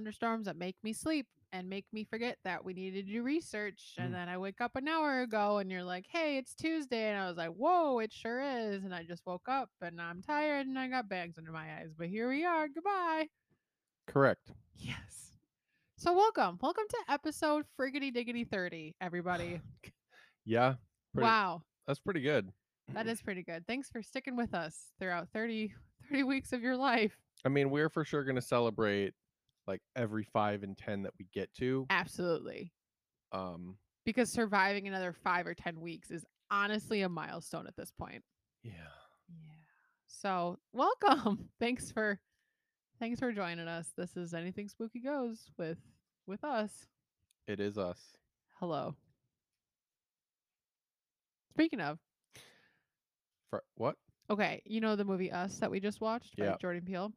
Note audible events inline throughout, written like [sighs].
thunderstorms. That make me sleep and make me forget that we needed to do research. And Mm. then I wake up an hour ago and you're like, hey, it's Tuesday. And I was like, whoa, it sure is. And I just woke up and I'm tired and I got bags under my eyes. But here we are. Goodbye. Correct. Yes. So welcome. Welcome to episode friggity diggity 30, everybody. [sighs] Yeah. Pretty, wow. That's pretty good. That [clears throat] is pretty good. Thanks for sticking with us throughout 30, 30 weeks of your life. I mean, we're for sure going to celebrate like every five and 10 that we get to. Absolutely. Um, Because surviving another five or 10 weeks is honestly a milestone at this point. yeah. Yeah. So welcome. [laughs] Thanks for thanks for joining us. This is anything spooky goes with with us. It is us. Hello. Speaking of, For what? okay, you know the movie Us that we just watched by Yeah. Jordan Peele.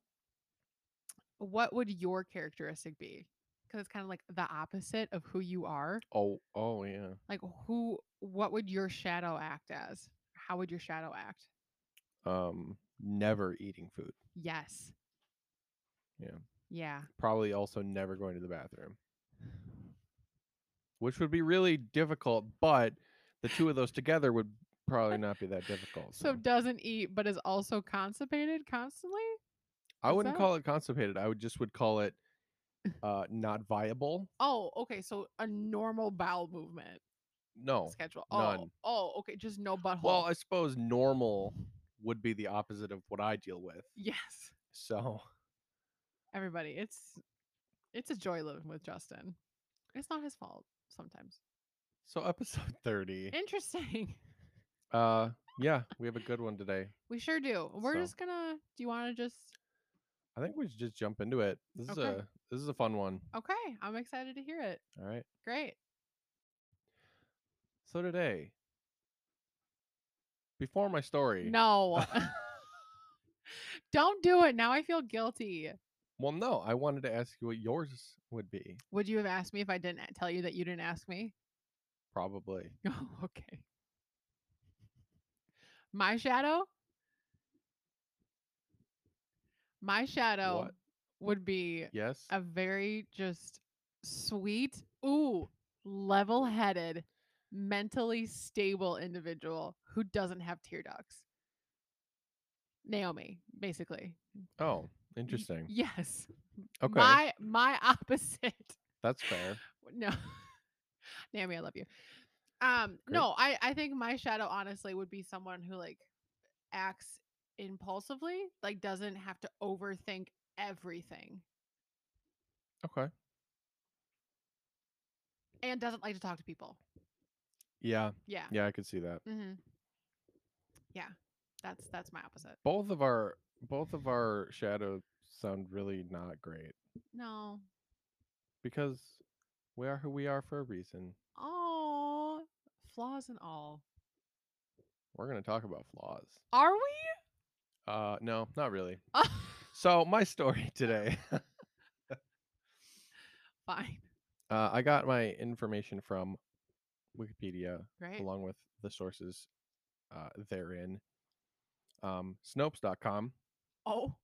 What would your characteristic be? Because it's kind of like the opposite of who you are. Oh, oh yeah. Like who? What would your shadow act as? How would your shadow act? Um, never eating food. Yes. Yeah. Yeah. Probably also never going to the bathroom, which would be really difficult. But the two of those together would probably not be that difficult. So So, doesn't eat, but is also constipated constantly. I wouldn't that- call it constipated. I would just would call it uh not viable. Oh, okay. So a normal bowel movement No. schedule. none. Oh, oh, okay. Just no butthole. Well, I suppose normal would be the opposite of what I deal with. yes. So Everybody, it's it's a joy living with Justin. It's not his fault sometimes. so episode [laughs] 30. Interesting. [laughs] Uh yeah, we have a good one today. We sure do. We're So- just gonna. Do you want to just? I think we should just jump into it. This is a this is a fun one. Okay, I'm excited to hear it. All right. Great. So today before my story. No. [laughs] Don't do it. Now I feel guilty. Well, no, I wanted to ask you what yours would be. Would you have asked me if I didn't tell you that you didn't ask me? Probably. Oh, [laughs] okay. My shadow? My shadow What? would be Yes. a very just sweet, ooh, level headed, mentally stable individual who doesn't have tear ducts. Naomi, basically. Oh, interesting. Yes. Okay. My my [laughs] opposite. That's fair. No. [laughs] Naomi, I love you. Um, Great. no, I I think my shadow honestly would be someone who like acts impulsively, like doesn't have to overthink everything Okay. and doesn't like to talk to people. Yeah. Yeah. Yeah, I could see that. Mm-hmm. Yeah. That's that's my opposite. Both of our both of our shadows sound really not great No. because we are who we are for a reason. Oh, flaws and all. We're going to talk about flaws. Are we? Uh no, not really. [laughs] So, my story [laughs] today. Fine. Uh, I got my information from Wikipedia Great. along with the sources uh, therein. Um, Snopes.com, Oh.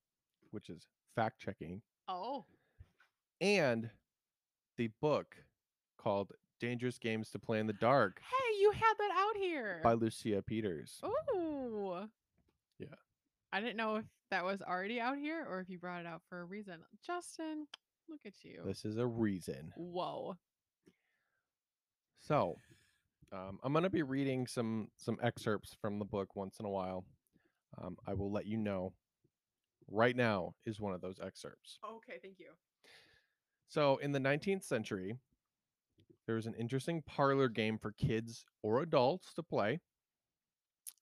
which is fact checking, Oh. and the book called Dangerous Games to Play in the Dark Hey, you had that out here. by Lucia Peters. Ooh. I didn't know if that was already out here or if you brought it out for a reason. Justin, look at you. This is a reason. Whoa. So, um, I'm going to be reading some some excerpts from the book once in a while. Um, I will let you know. Right now is one of those excerpts. Okay, thank you. So, in the 19th century, there was an interesting parlor game for kids or adults to play.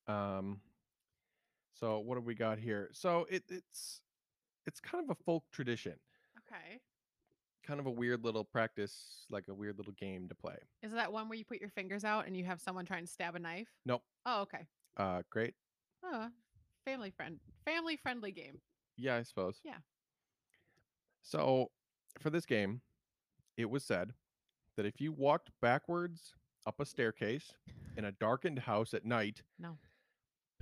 Um, so what have we got here? So it, it's it's kind of a folk tradition, Okay. kind of a weird little practice, like a weird little game to play. Is that one where you put your fingers out and you have someone try and stab a knife? Nope. Oh, okay. Uh, great. Oh, family friend, family friendly game. Yeah, I suppose. Yeah. So for this game, it was said that if you walked backwards up a staircase in a darkened house at night, No.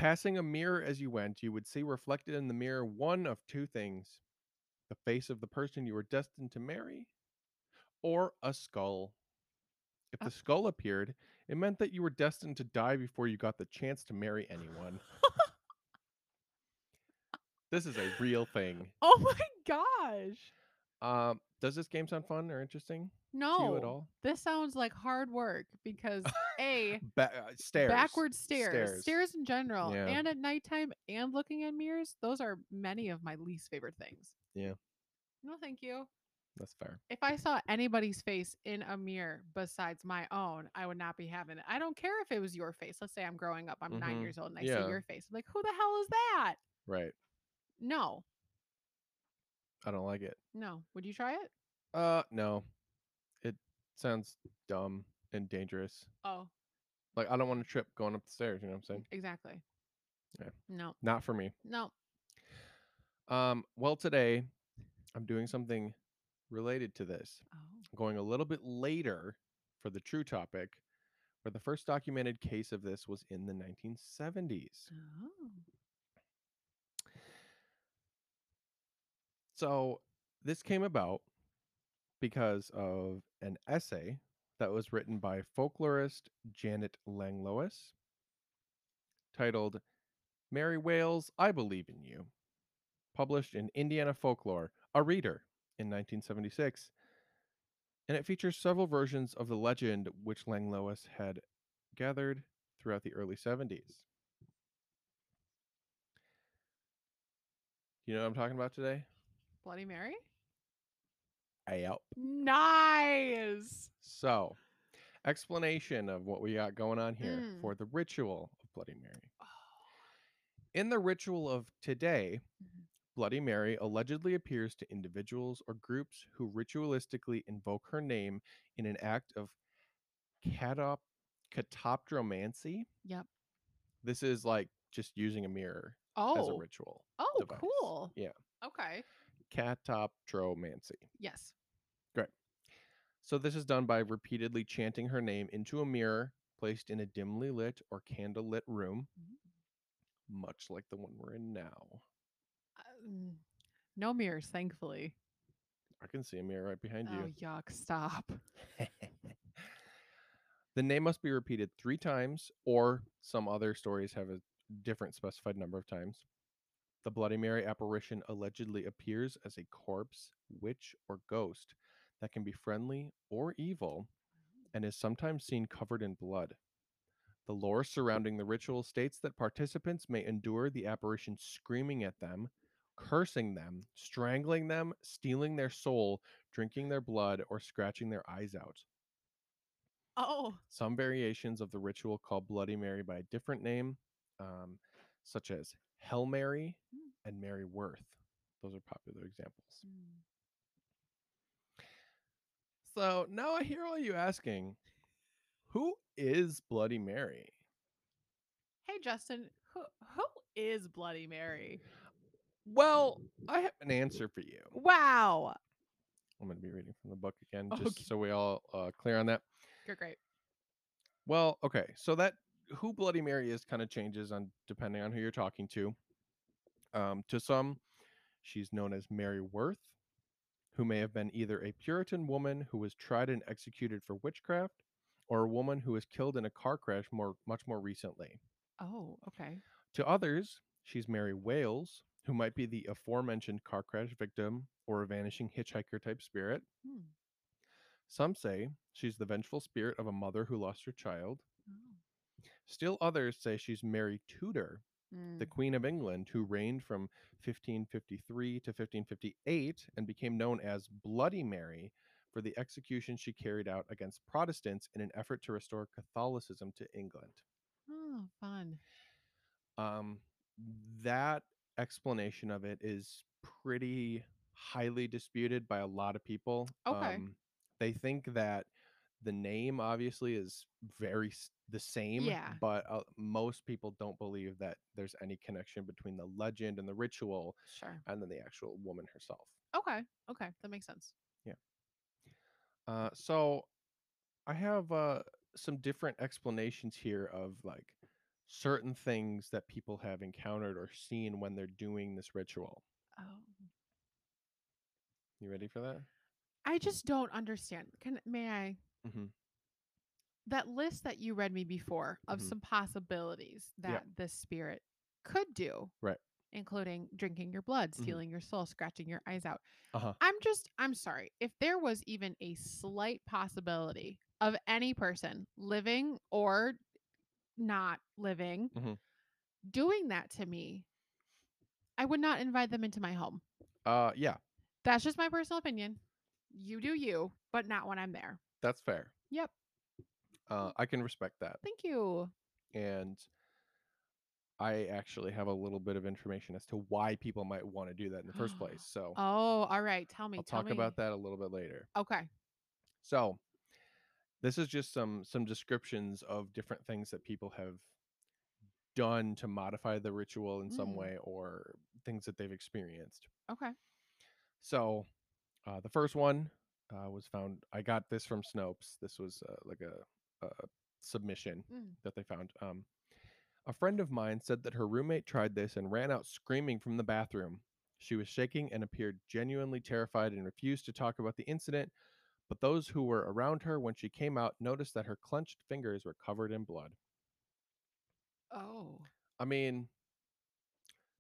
Passing a mirror as you went, you would see reflected in the mirror one of two things the face of the person you were destined to marry, or a skull. If Uh. the skull appeared, it meant that you were destined to die before you got the chance to marry anyone. this is a real thing. [laughs] Oh my gosh. Um, does this game sound fun or interesting to you at No. all? This sounds like hard work because A, Ba- uh, stairs. backward stairs, Stairs. stairs, in general, Yeah. and at nighttime and looking in mirrors, those are many of my least favorite things. Yeah. No, thank you. That's fair. If I saw anybody's face in a mirror besides my own, I would not be having it. I don't care if it was your face. Let's say I'm growing up, I'm nine Mhm. years old, and I Yeah. see your face. I'm like, who the hell is that? Right. No, I don't like it. no. Would you try it? Uh, no. It sounds dumb and dangerous. Oh, Like I don't want to trip going up the stairs. You know what I'm saying? exactly. Yeah. No, Not for me. no. Um. Well, today I'm doing something related to this. Oh, going a little bit later for the true topic, where the first documented case of this was in the 1970s. oh. So this came about because of an essay that was written by folklorist Janet Langlois titled Mary Whales, I Believe in You, published in Indiana Folklore, a reader in 1976. And it features several versions of the legend which Langlois had gathered throughout the early 70s. You know what I'm talking about today? Bloody Mary. Yep. Nice. So, explanation of what we got going on here Mm. for the ritual of Bloody Mary. Oh. In the ritual of today, Mhm. Bloody Mary allegedly appears to individuals or groups who ritualistically invoke her name in an act of catop- catoptromancy. Yep. This is like just using a mirror Oh. as a ritual. Oh, device. cool. Yeah. Okay. Catoptromancy. Yes. Great. So this is done by repeatedly chanting her name into a mirror placed in a dimly lit or candlelit room, Mm. much like the one we're in now. Um, no mirrors, thankfully. I can see a mirror right behind you. Oh, you. yuck. Stop. [laughs] the name must be repeated three times, or some other stories have a different specified number of times. The Bloody Mary apparition allegedly appears as a corpse, witch, or ghost that can be friendly or evil and is sometimes seen covered in blood. The lore surrounding the ritual states that participants may endure the apparition screaming at them, cursing them, strangling them, stealing their soul, drinking their blood, or scratching their eyes out. Oh. Some variations of the ritual call Bloody Mary by a different name, um, such as Hell Mary. And Mary Worth. Those are popular examples. Mm. So now I hear all you asking, who is Bloody Mary? Hey, Justin. Who who is Bloody Mary? Well, I have an answer for you. Wow. I'm going to be reading from the book again, [laughs] just Okay. so we all uh, clear on that. You're great. Well, okay, so that who Bloody Mary is kind of changes on depending on who you're talking to. Um, to some, she's known as Mary Worth, who may have been either a Puritan woman who was tried and executed for witchcraft, or a woman who was killed in a car crash more much more recently. Oh, okay. To others, she's Mary Whales, who might be the aforementioned car crash victim or a vanishing hitchhiker type spirit. Hmm. Some say she's the vengeful spirit of a mother who lost her child. Oh. Still others say she's Mary Tudor, the Mm. Queen of England, who reigned from 1553 to 1558 and became known as Bloody Mary for the execution she carried out against Protestants in an effort to restore Catholicism to England. Oh, fun. Um, that explanation of it is pretty highly disputed by a lot of people. Okay. Um, they think that the name obviously is very the same, Yeah. but uh, most people don't believe that there's any connection between the legend and the ritual Sure. and then the actual woman herself. Okay. Okay. That makes sense. Yeah uh, so I have uh, some different explanations here of like certain things that people have encountered or seen when they're doing this ritual. Oh. You ready for that? I just don't understand. Can may I? Mm-hmm. That list that you read me before of Mhm. some possibilities Yeah. that the spirit could do, Right. including drinking your blood, Mhm. stealing your soul, scratching your eyes out. Uh-huh. I'm just, I'm sorry. If there was even a slight possibility of any person living or not living Mhm. doing that to me, I would not invite them into my home. Uh, yeah, That's just my personal opinion. You do you, but not when I'm there. That's fair. Yep. Uh, I can respect that, Thank you. and I actually have a little bit of information as to why people might want to do that in the first place. [gasps] So Oh, all right. Tell me. I'll tell talk me. about that a little bit later. Okay. So this is just some some descriptions of different things that people have done to modify the ritual in some Mm. way or things that they've experienced. Okay. So uh, the first one uh, was found. I got this from Snopes. This was uh, like a, a submission Mm. that they found. Um, a friend of mine said that her roommate tried this and ran out screaming from the bathroom. She was shaking and appeared genuinely terrified and refused to talk about the incident. But those who were around her when she came out noticed that her clenched fingers were covered in blood. Oh. I mean,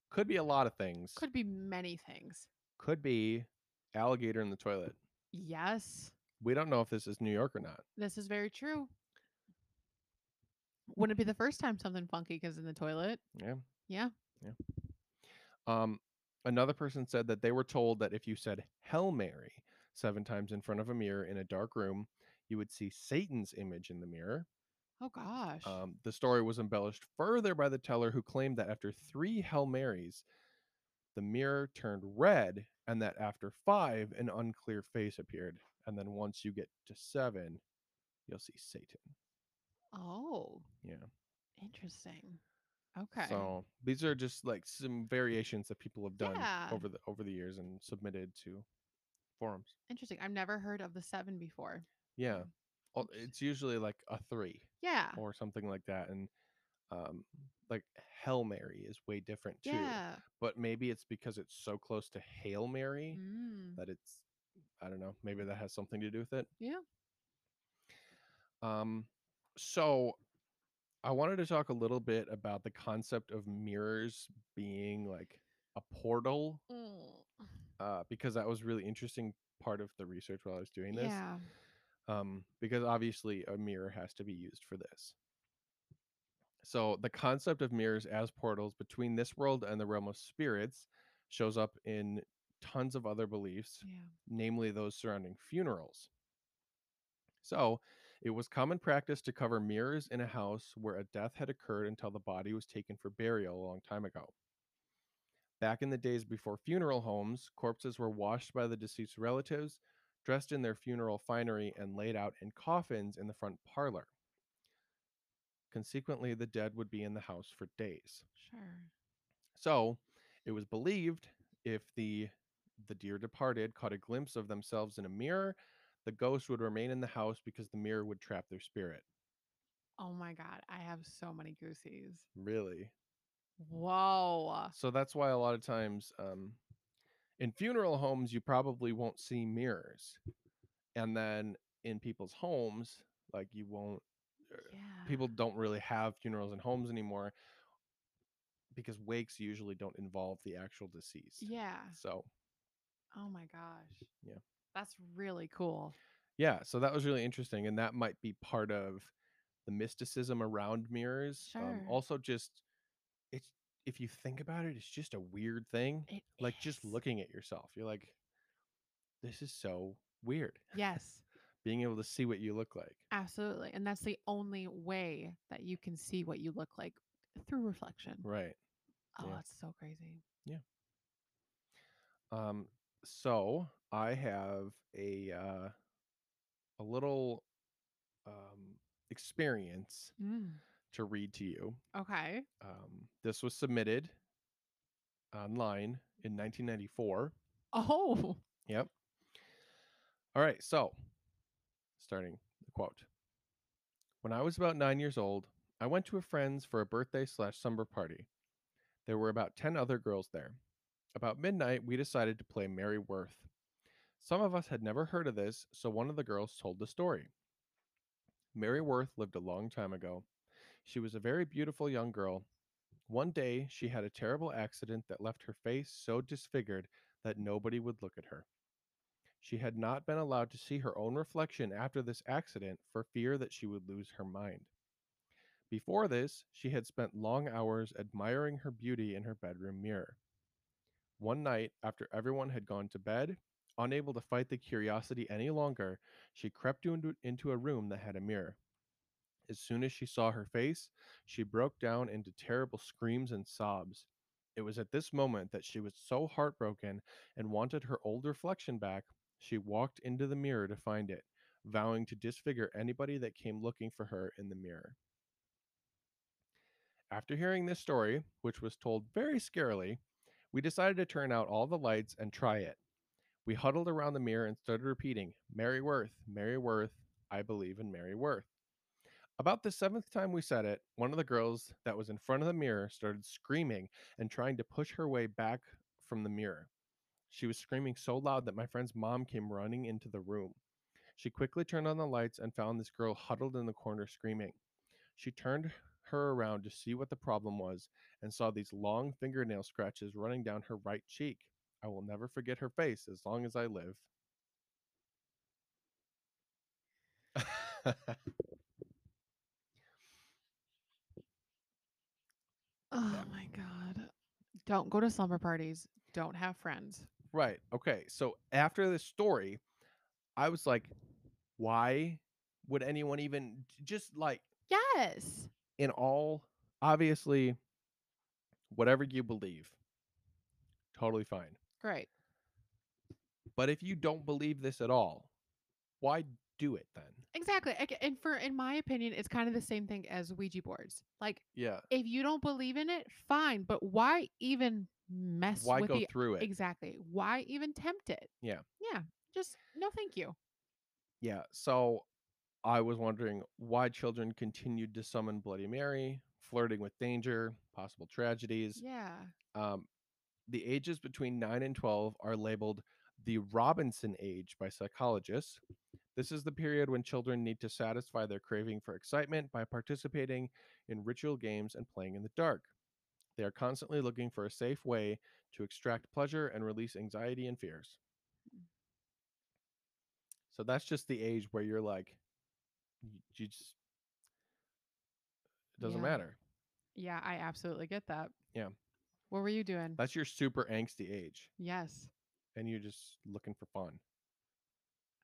could be a lot of things. Could be many things. could be alligator in the toilet. Yes. We don't know if this is New York or not. This is very true. Wouldn't it be the first time something funky goes in the toilet? Yeah. Yeah. Yeah. Um, another person said that they were told that if you said Hail Mary seven times in front of a mirror in a dark room, you would see Satan's image in the mirror. Oh gosh. Um, the story was embellished further by the teller who claimed that after three Hail Marys, the mirror turned red, and that after five, an unclear face appeared. And then once you get to seven, you'll see Satan. oh, Yeah. interesting. Okay. So these are just like some variations that people have done Yeah. over the over the years and submitted to forums. interesting. I've never heard of the seven before. Yeah. It's usually like a three Yeah. or something like that. And um like Hail Mary is way different too. Yeah. But maybe it's because it's so close to Hail Mary Mm. that it's I don't know, maybe that has something to do with it. Yeah. Um so I wanted to talk a little bit about the concept of mirrors being like a portal Mm. uh, because that was really interesting part of the research while I was doing this. Yeah. Um, because obviously a mirror has to be used for this. So the concept of mirrors as portals between this world and the realm of spirits shows up in tons of other beliefs, Yeah. namely those surrounding funerals. So it was common practice to cover mirrors in a house where a death had occurred until the body was taken for burial a long time ago. Back in the days before funeral homes, corpses were washed by the deceased relatives, dressed in their funeral finery, and laid out in coffins in the front parlor. Consequently, the dead would be in the house for days. Sure. So, it was believed if the the dear departed caught a glimpse of themselves in a mirror, the ghost would remain in the house because the mirror would trap their spirit. Oh my god, I have so many goosies. Really? Whoa. So that's why a lot of times um, in funeral homes you probably won't see mirrors, and then in people's homes, like you won't. Uh, Yeah. People don't really have funerals in homes anymore because wakes usually don't involve the actual deceased. Yeah. So Oh my gosh. Yeah. That's really cool. yeah, so that was really interesting, and that might be part of the mysticism around mirrors. Um, also, just it's if you think about it, it's just a weird thing. It like just looking at yourself you're like this is so weird Yes, being able to see what you look like absolutely. And that's the only way that you can see what you look like through reflection. right Oh, yeah. it's so crazy. Yeah. Um so i have a uh a little um experience Mm. to read to you Okay. um this was submitted online in 1994 Oh. Yep. All right. So, starting the quote. When I was about nine years old, I went to a friend's for a birthday slash summer party. There were about 10 other girls there. About midnight, we decided to play Mary Worth. Some of us had never heard of this, so one of the girls told the story. Mary Worth lived a long time ago. She was a very beautiful young girl. One day, she had a terrible accident that left her face so disfigured that nobody would look at her. She had not been allowed to see her own reflection after this accident for fear that she would lose her mind. Before this, she had spent long hours admiring her beauty in her bedroom mirror. One night, after everyone had gone to bed, unable to fight the curiosity any longer, she crept into, a room that had a mirror. As soon as she saw her face, she broke down into terrible screams and sobs. It was at this moment that she was so heartbroken and wanted her old reflection back, she walked into the mirror to find it, vowing to disfigure anybody that came looking for her in the mirror. After hearing this story, which was told very scarily, we decided to turn out all the lights and try it. We huddled around the mirror and started repeating, Mary Worth, Mary Worth, I believe in Mary Worth. About the seventh time we said it, one of the girls that was in front of the mirror started screaming and trying to push her way back from the mirror. She was screaming so loud that my friend's mom came running into the room. She quickly turned on the lights and found this girl huddled in the corner screaming. She turned her around to see what the problem was and saw these long fingernail scratches running down her right cheek. I will never forget her face as long as I live. [laughs] Oh my god. Don't go to slumber parties. Don't have friends. Right. Okay. So after this story, I was like, why would anyone even just like Yes. in all obviously whatever you believe totally fine Great. but if you don't believe this at all why do it then Exactly. And for in my opinion, it's kind of the same thing as Ouija boards. Like yeah if you don't believe in it, fine, but why even mess why with go the through it Exactly. Why even tempt it? Yeah. Yeah. Just no thank you. yeah so i was wondering why children continued to summon bloody mary flirting with danger possible tragedies Yeah. um, the ages between 9 and 12 are labeled the robinson age by psychologists this is the period when children need to satisfy their craving for excitement by participating in ritual games and playing in the dark they are constantly looking for a safe way to extract pleasure and release anxiety and fears mm. so that's just the age where you're like you just it doesn't Yeah. matter Yeah, I absolutely get that. Yeah. What were you doing? that's your super angsty age yes. And you're just looking for fun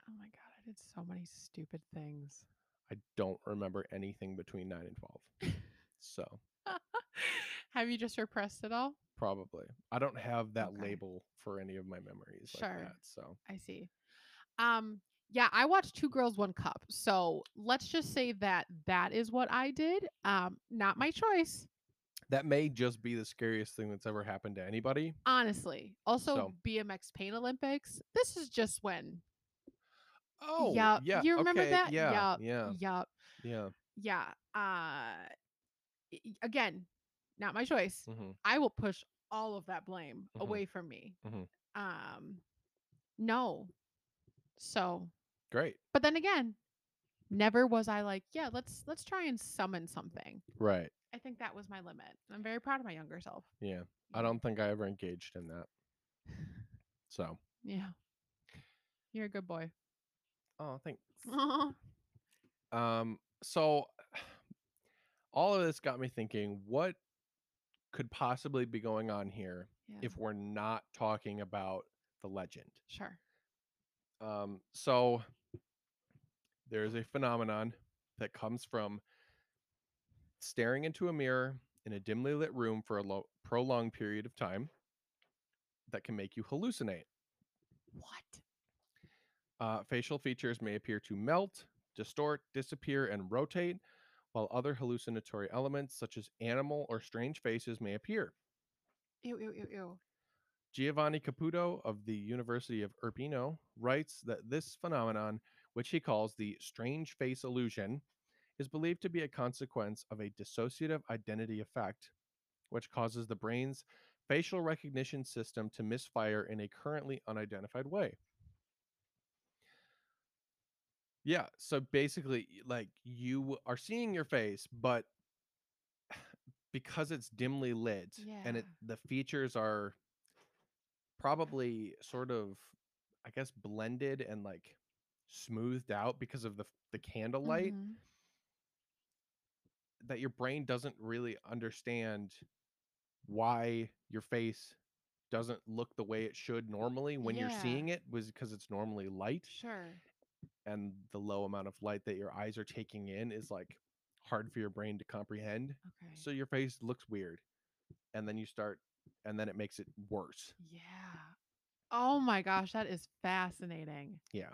Oh my god, I did so many stupid things. I don't remember anything between 9 and 12. So, [laughs] Have you just repressed it all? probably. I don't have that Okay. label for any of my memories like Sure. that. So, I see. Um yeah, I watched Two Girls One Cup. So, let's just say that that is what I did. Um not my choice, that may just be the scariest thing that's ever happened to anybody. honestly. Also So- BMX Pain Olympics. This is just when Oh, Yup. yeah. You remember okay, that? Yeah. Yeah. Yup. Yeah. Yeah. Uh again, not my choice. hmm I will push all of that blame Mhm. away from me. Mhm. Um no. So, Great. but then again, never was I like, yeah, let's let's try and summon something. Right. I think that was my limit. I'm very proud of my younger self. Yeah. I don't think I ever engaged in that. So, [laughs] Yeah. You're a good boy. oh, thanks. [laughs] Um, so [sighs] all of this got me thinking what could possibly be going on here yeah. if we're not talking about the legend. sure. Um, so there's a phenomenon that comes from staring into a mirror in a dimly lit room for a lo- prolonged period of time that can make you hallucinate. What? Uh, facial features may appear to melt, distort, disappear, and rotate, while other hallucinatory elements, such as animal or strange faces, may appear. Ew, ew, ew, ew. Giovanni Caputo of the University of Urbino writes that this phenomenon, which he calls the strange face illusion, is believed to be a consequence of a dissociative identity effect, which causes the brain's facial recognition system to misfire in a currently unidentified way. Yeah. So basically, like you are seeing your face, but [sighs] because it's dimly lit and it the features are probably sort of, I guess, blended and like smoothed out because of the the candlelight, Mhm. That your brain doesn't really understand why your face doesn't look the way it should normally when you're seeing it was because it's normally light Sure. and the low amount of light that your eyes are taking in is like hard for your brain to comprehend Okay. so your face looks weird and then you start and then it makes it worse yeah. Oh my gosh, that is fascinating. yeah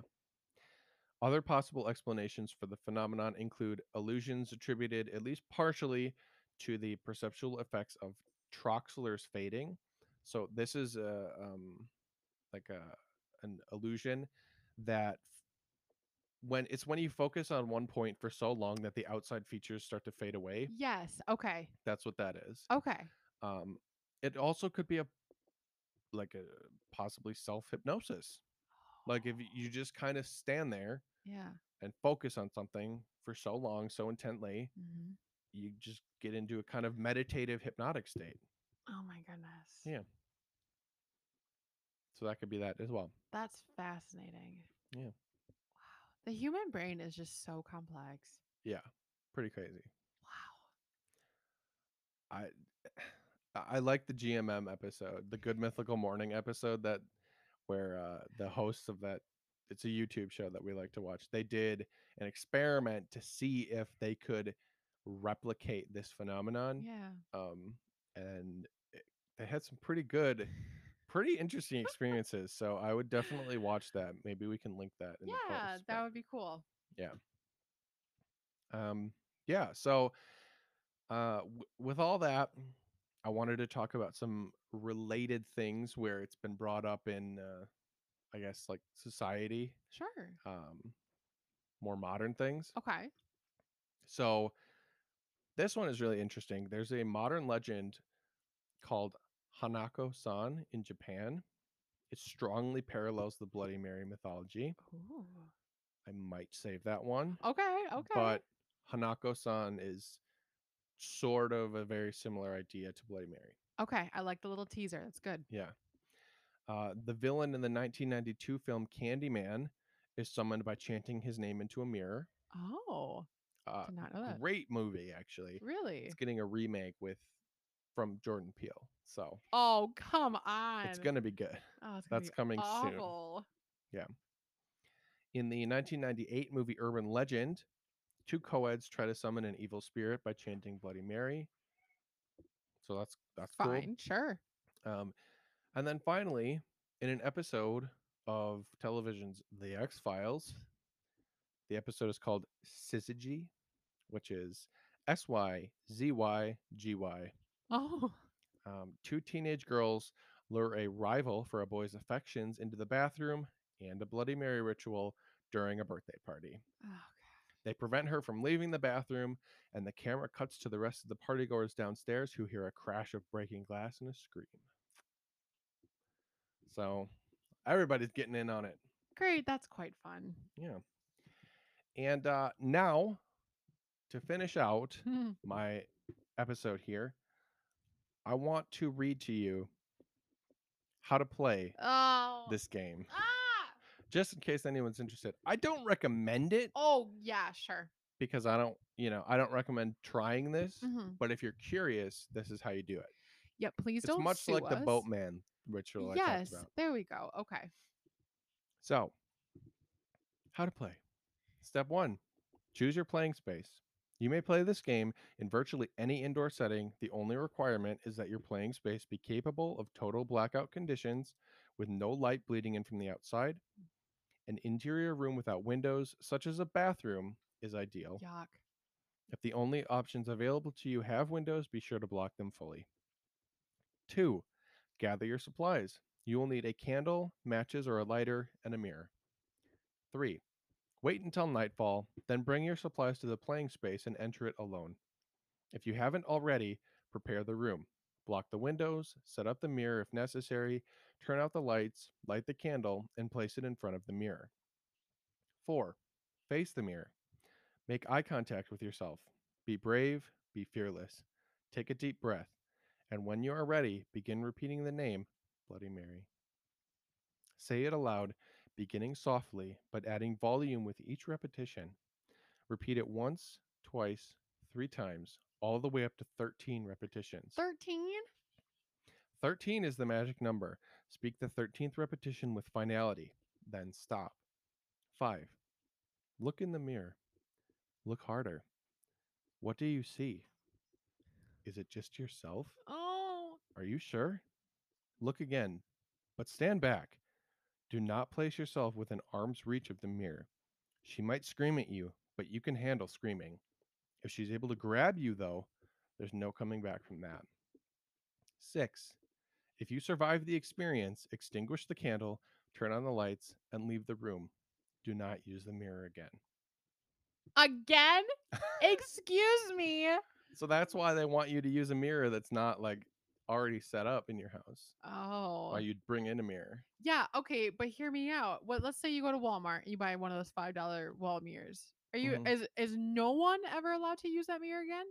other possible explanations for the phenomenon include illusions attributed at least partially to the perceptual effects of troxler's fading so this is a um like a an illusion that when it's when you focus on one point for so long that the outside features start to fade away Yes. Okay. that's what that is Okay. um it also could be a like a possibly self hypnosis like if [gasps] you just kind of stand there Yeah. and focus on something for so long so intently hmm you just get into a kind of meditative hypnotic state Oh my goodness. Yeah. so that could be that as well That's fascinating. Yeah. Wow. The human brain is just so complex. yeah pretty crazy Wow. I [sighs] I like the GMM episode, the Good Mythical Morning episode that where uh the hosts of that it's a YouTube show that we like to watch. They did an experiment to see if they could replicate this phenomenon. Yeah. Um and it, they had some pretty good pretty interesting experiences. So I would definitely watch [laughs] that. Maybe we can link that in the Yeah, post. that would be cool. Yeah. Um yeah so uh w- with all that i wanted to talk about some related things where it's been brought up in uh i guess like society Sure. um more modern things Okay. so this one is really interesting there's a modern legend called hanako san in japan it strongly parallels the bloody mary mythology Ooh. i might save that one Okay. Okay. but hanako-san is sort of a very similar idea to bloody mary okay. I like the little teaser. That's good. yeah uh, the villain in the 1992 film candyman is summoned by chanting his name into a mirror Oh, uh, did not know that. great movie actually Really? it's getting a remake with from jordan peele so Oh, come on. it's gonna be good Oh, gonna that's be coming soon. Yeah. in the 1998 movie urban legend two co-eds try to summon an evil spirit by chanting bloody mary so that's that's cool Fine. Sure. Um, and then finally, in an episode of television's The X Files, the episode is called Syzygy, which is S Y Z Y G Y. Oh. Um, two teenage girls lure a rival for a boy's affections into the bathroom and a Bloody Mary ritual during a birthday party. Okay. They prevent her from leaving the bathroom, and the camera cuts to the rest of the partygoers downstairs who hear a crash of breaking glass and a scream. So everybody's getting in on it. Great. That's quite fun. Yeah. And uh, now, to finish out [laughs] my episode here, I want to read to you how to play oh. this game, Ah. just in case anyone's interested. I don't recommend it Oh, yeah. Sure. because I don't, you know, I don't recommend trying this. hmm But if you're curious, this is how you do it. Yeah. Please It's don't. It's much like the boatman ritual Yes. There we go. Okay. So, how to play. Step one choose your playing space. You may play this game in virtually any indoor setting. The only requirement is that your playing space be capable of total blackout conditions with no light bleeding in from the outside. An interior room without windows, such as a bathroom, is ideal. Yuck. If the only options available to you have windows, be sure to block them fully. Two, gather your supplies. You will need a candle, matches, or a lighter, and a mirror. Three, wait until nightfall, then bring your supplies to the playing space and enter it alone. If you haven't already, prepare the room. Block the windows, set up the mirror if necessary, turn out the lights, light the candle, and place it in front of the mirror. Four, Face the mirror. Make eye contact with yourself. Be brave, be fearless. Take a deep breath. And when you are ready, begin repeating the name Bloody Mary. Say it aloud, beginning softly, but adding volume with each repetition. Repeat it once, twice, three times, all the way up to 13 repetitions. 13? 13 is the magic number. Speak the 13th repetition with finality, then stop. 5. Look in the mirror. Look harder. What do you see? Is it just yourself? Oh, Are you sure? Look again, but stand back. Do not place yourself within arm's reach of the mirror. She might scream at you, but you can handle screaming. If she's able to grab you, though, there's no coming back from that. Six, if you survive the experience, extinguish the candle, turn on the lights, and leave the room. Do not use the mirror again. again? [laughs] Excuse me. So that's why they want you to use a mirror that's not like already set up in your house. Oh. Why you'd bring in a mirror. Yeah, okay, but hear me out. What let's say you go to Walmart and you buy one of those five dollar wall mirrors. Are you Mhm. is is no one ever allowed to use that mirror again?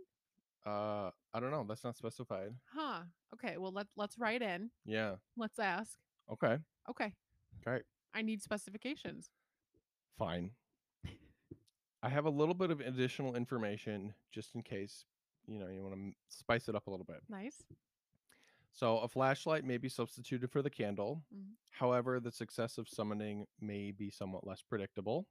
Uh, I don't know. That's not specified. Huh. Okay, well let let's write in. Yeah. Let's ask. Okay. Okay. Okay. I need specifications. Fine. [laughs] I have a little bit of additional information just in case, you know, you want to spice it up a little bit. Nice. So, a flashlight may be substituted for the candle. Mhm. However, the success of summoning may be somewhat less predictable.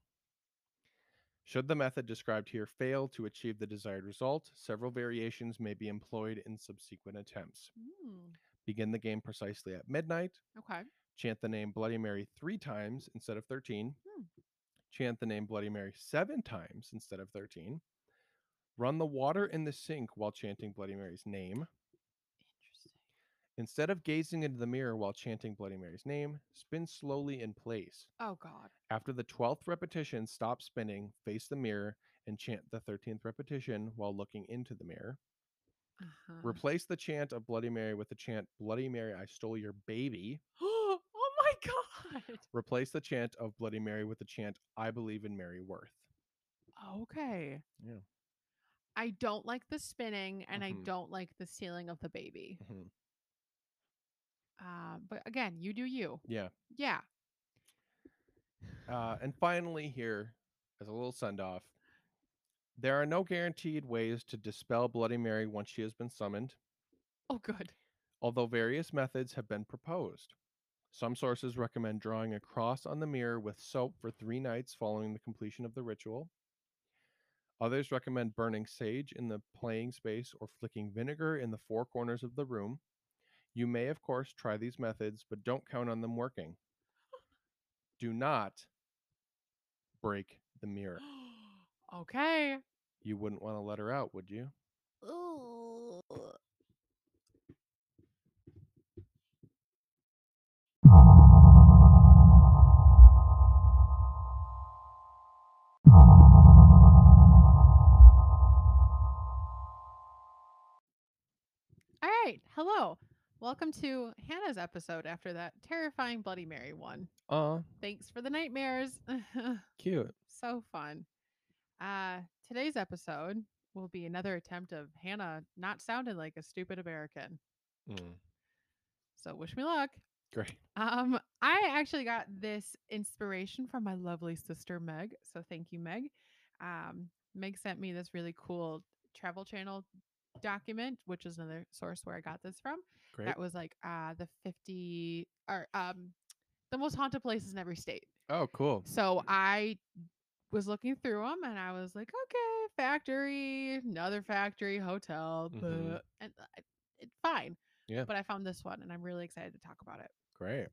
Should the method described here fail to achieve the desired result, several variations may be employed in subsequent attempts. Mm, Begin the game precisely at midnight. okay. Chant the name Bloody Mary three times instead of 13. Hmm. Chant the name Bloody Mary seven times instead of 13. Run the water in the sink while chanting Bloody Mary's name. Instead of gazing into the mirror while chanting Bloody Mary's name, spin slowly in place. Oh god. After the 12th repetition, stop spinning, face the mirror, and chant the 13th repetition while looking into the mirror. Uh-huh. Replace the chant of Bloody Mary with the chant Bloody Mary, I stole your baby. [gasps] oh my god. Replace the chant of Bloody Mary with the chant I believe in Mary Worth. Okay. Yeah. I don't like the spinning and I Mhm. don't like the stealing of the baby. Mhm. Uh, but again, you do you. Yeah. Yeah. Uh, and finally, here, as a little send off, there are no guaranteed ways to dispel Bloody Mary once she has been summoned, Oh good. although various methods have been proposed. Some sources recommend drawing a cross on the mirror with soap for three nights following the completion of the ritual. Others recommend burning sage in the playing space or flicking vinegar in the four corners of the room. You may, of course, try these methods, but don't count on them working. Do not break the mirror. [gasps] okay. You wouldn't want to let her out, would you? All right. Hello. Welcome to Hannah's episode after that terrifying Bloody Mary one. Uh, Thanks for the nightmares. [laughs] cute. so fun. Uh, today's episode will be another attempt of Hannah not sounding like a stupid American. Mm, So wish me luck. great. Um, I actually got this inspiration from my lovely sister Meg. So thank you, Meg. Um, Meg sent me this really cool Travel Channel document, which is another source where I got this from. Great. That was like uh the 50 or um the most haunted places in every state. Oh, cool. So I was looking through them and I was like, okay, factory, another factory, hotel, Mhm. and uh, it's fine. Yeah. But I found this one and I'm really excited to talk about it. Great.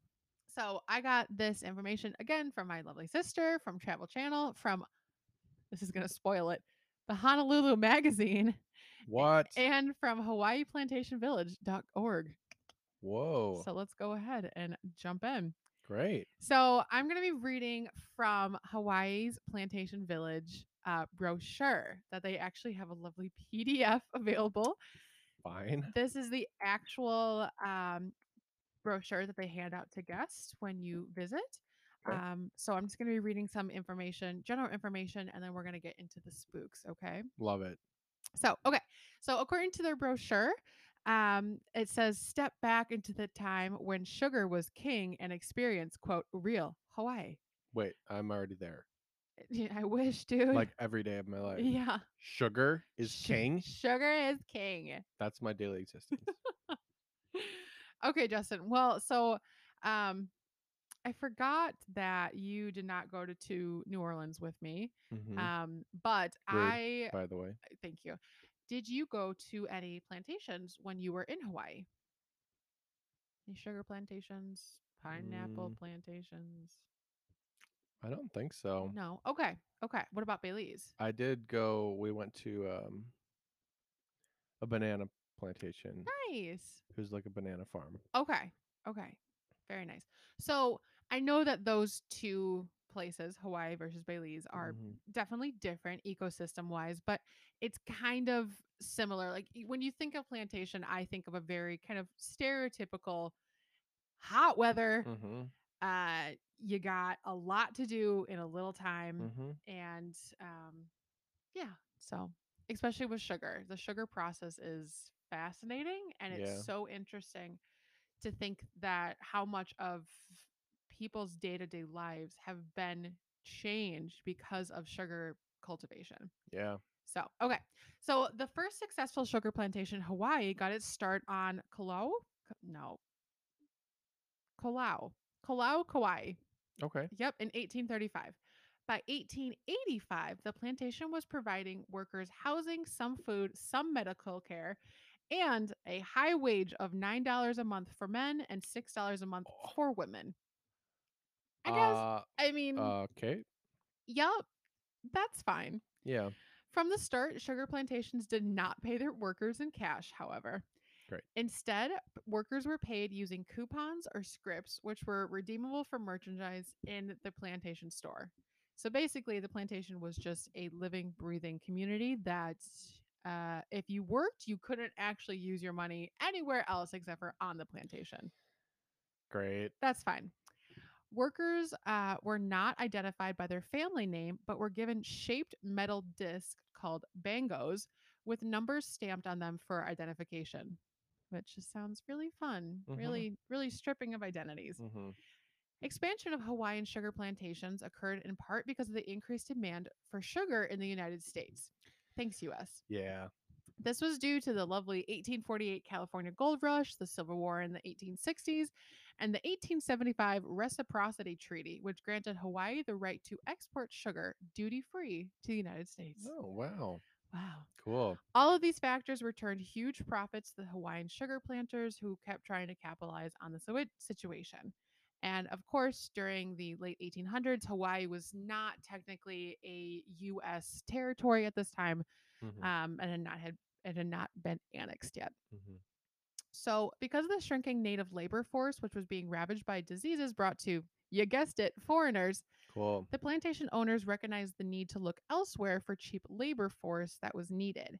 So I got this information again from my lovely sister from Travel Channel from this is gonna spoil it, the Honolulu magazine What? and from HawaiiPlantationVillage.org. Whoa. So let's go ahead and jump in. Great. So I'm going to be reading from Hawaii's Plantation Village uh, brochure that they actually have a lovely PDF [laughs] available. Fine. This is the actual um, brochure that they hand out to guests when you visit. Okay. Um, so I'm just going to be reading some information, general information, and then we're going to get into the spooks. Okay. Love it. So, okay. So, according to their brochure, um, it says step back into the time when sugar was king and experience, quote, real Hawaii. Wait, I'm already there. Yeah, I wish, dude. Like every day of my [laughs] life. yeah. Sugar is Su- king. Sugar is king. That's my daily existence. [laughs] okay, Justin. Well, so um I forgot that you did not go to, to New Orleans with me. Mhm, Um, but Rude. I by the way. thank you. Did you go to any plantations when you were in Hawaii? Any sugar plantations, pineapple Mm. plantations? I don't think so. No. Okay. Okay. What about Belize? I did go. We went to um, a banana plantation. Nice. It was like a banana farm. Okay. Okay. Very nice. So I know that those two places, Hawaii versus Belize, are Mhm. definitely different ecosystem wise, but it's kind of similar. Like when you think of plantation, I think of a very kind of stereotypical hot weather. Mhm. Uh, you got a lot to do in a little time, Mhm. and um, yeah. So especially with sugar, the sugar process is fascinating, and it's Yeah. so interesting to think that how much of people's day-to-day lives have been changed because of sugar cultivation. Yeah. So, okay. So, the first successful sugar plantation in Hawaii got its start on Koloa? No. Koloa. Koloa, Kauai. Okay. Yep, in 1835. By 1885, the plantation was providing workers housing, some food, some medical care, and a high wage of $9 a month for men and $6 a month Oh. for women. I guess, Uh, I mean, okay. yup, that's fine. Yeah. From the start, sugar plantations did not pay their workers in cash, however. Great. Instead, workers were paid using coupons or scripts, which were redeemable for merchandise in the plantation store. So basically, the plantation was just a living, breathing community that uh, if you worked, you couldn't actually use your money anywhere else except for on the plantation. Great. That's fine. Workers uh, were not identified by their family name, but were given shaped metal discs called bangos with numbers stamped on them for identification, which just sounds really fun. Mhm. Really, really stripping of identities. hmm Expansion of Hawaiian sugar plantations occurred in part because of the increased demand for sugar in the United States. Thanks, US. Yeah. This was due to the lovely 1848 California Gold Rush, the Civil War in the 1860s, and the 1875 Reciprocity Treaty, which granted Hawaii the right to export sugar duty free to the United States. Oh wow. Wow. Cool. All of these factors returned huge profits to the Hawaiian sugar planters who kept trying to capitalize on the situation. And of course, during the late 1800s, Hawaii was not technically a U.S. territory at this time, Mhm. um, and had not had it had not been annexed yet. Mhm. So, because of the shrinking native labor force, which was being ravaged by diseases brought to, you guessed it, foreigners, Cool. the plantation owners recognized the need to look elsewhere for cheap labor force that was needed.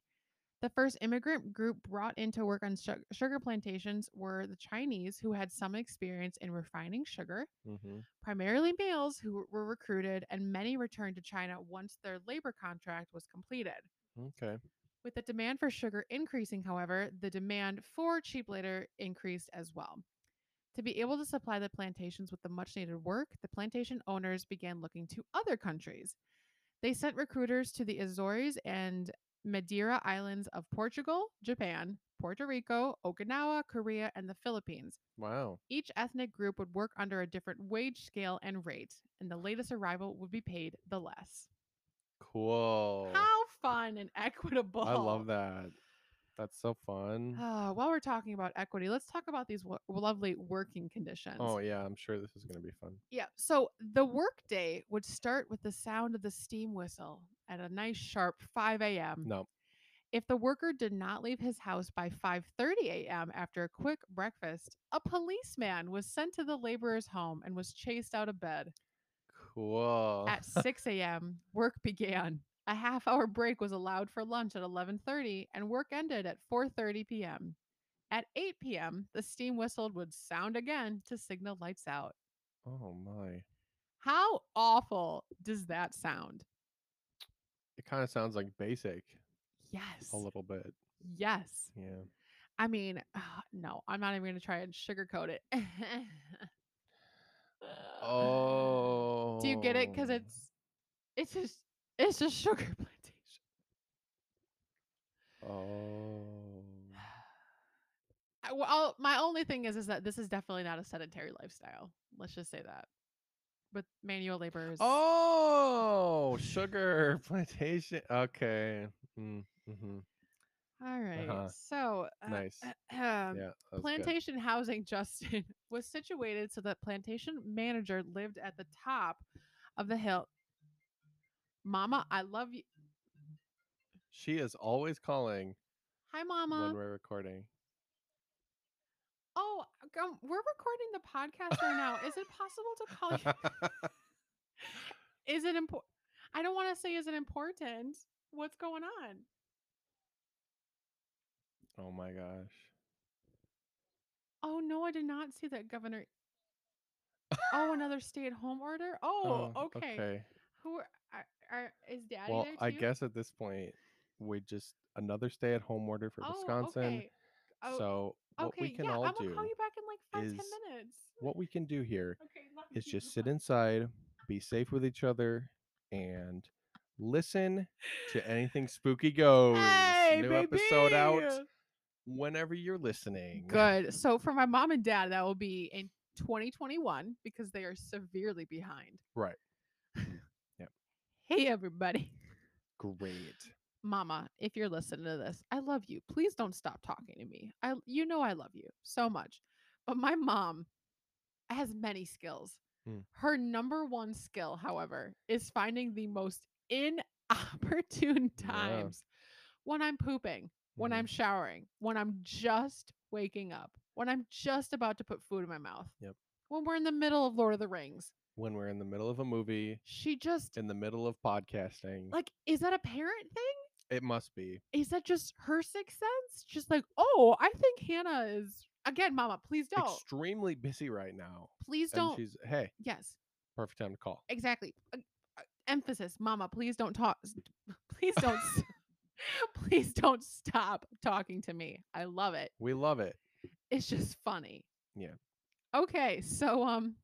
The first immigrant group brought in to work on su- sugar plantations were the Chinese, who had some experience in refining sugar, hmm primarily males who were recruited, and many returned to China once their labor contract was completed. Okay. With the demand for sugar increasing, however, the demand for cheap labor increased as well. To be able to supply the plantations with the much needed work, the plantation owners began looking to other countries. They sent recruiters to the Azores and Madeira Islands of Portugal, Japan, Puerto Rico, Okinawa, Korea, and the Philippines. Wow. Each ethnic group would work under a different wage scale and rate, and the latest arrival would be paid the less. Cool. How fun and equitable. I love that. That's so fun. Uh, while we're talking about equity, let's talk about these lovely working conditions. Oh yeah, I'm sure this is gonna be fun. yeah. So the workday would start with the sound of the steam whistle at a nice sharp 5 a.m. No. If the worker did not leave his house by 5:30 a.m. after a quick breakfast, a policeman was sent to the laborer's home and was chased out of bed. Cool. At 6 a.m., work began. A half hour break was allowed for lunch at 11:30 and work ended at 4:30 p.m. At 8 p.m., the steam whistle would sound again to signal lights out. oh my. How awful does that sound? It kind of sounds like basic Yes. a little bit. Yes. Yeah. I mean, uh, no, I'm not even going to try and sugarcoat it. [laughs] Oh. Do you get it? Because it's it's just it's just sugar [laughs] plantation. Oh. [sighs] I- Well, my only thing is is that this is definitely not a sedentary lifestyle. Let's just say that. With manual labor is Oh, sugar [laughs] plantation. Okay. Mm, hmm all right. uh-huh. So uh, Nice. [clears throat] um, Yeah. that's good. plantation housing, [laughs] Justin, was situated so that plantation manager lived at the top of the hill. Mama, I love you. She is always calling Hi, Mama. when we're recording. Oh, um, we're recording the podcast right now. Is it possible to call you? [laughs] Is it important? I don't want to say is it important. What's going on? Oh my gosh. Oh no, I did not see that, Governor. Oh, [laughs] another stay-at-home order. Oh, oh, okay. Okay. Who are, are, are is Daddy Well, there too? I guess at this point we just another stay-at-home order for oh, Wisconsin. Okay. Oh, So what okay. we can yeah, all I'm gonna do, call you back in like five ten is minutes. what we can do here Okay. love is you. just sit inside, be safe with each other, and listen to anything spooky goes. Hey, New episode out baby! Whenever you're listening. Good. So for my mom and dad, that will be in 2021 because they are severely behind. Right. [sighs] Yeah. Hey, everybody. Great. Mama, if you're listening to this, I love you. Please don't stop talking to me. I you know I love you so much. But my mom has many skills. Hmm. Her number one skill, however, is finding the most inopportune Yeah. times when I'm pooping, when. I'm showering, when I'm just waking up, when I'm just about to put food in my mouth. Yep. When we're in the middle of Lord of the Rings. When we're in the middle of a movie, She just in the middle of podcasting, like is that a parent thing? it must be. is that just her sixth sense? Just like, oh, I think Hannah is again, Mama. Please don't, Extremely busy right now. please And don't. she's hey, Yes, perfect time to call. exactly. Uh, uh, emphasis, Mama. Please don't talk. [laughs] Please don't. s- [laughs] please don't stop talking to me. I love it. We love it. It's just funny. Yeah. Okay, so um,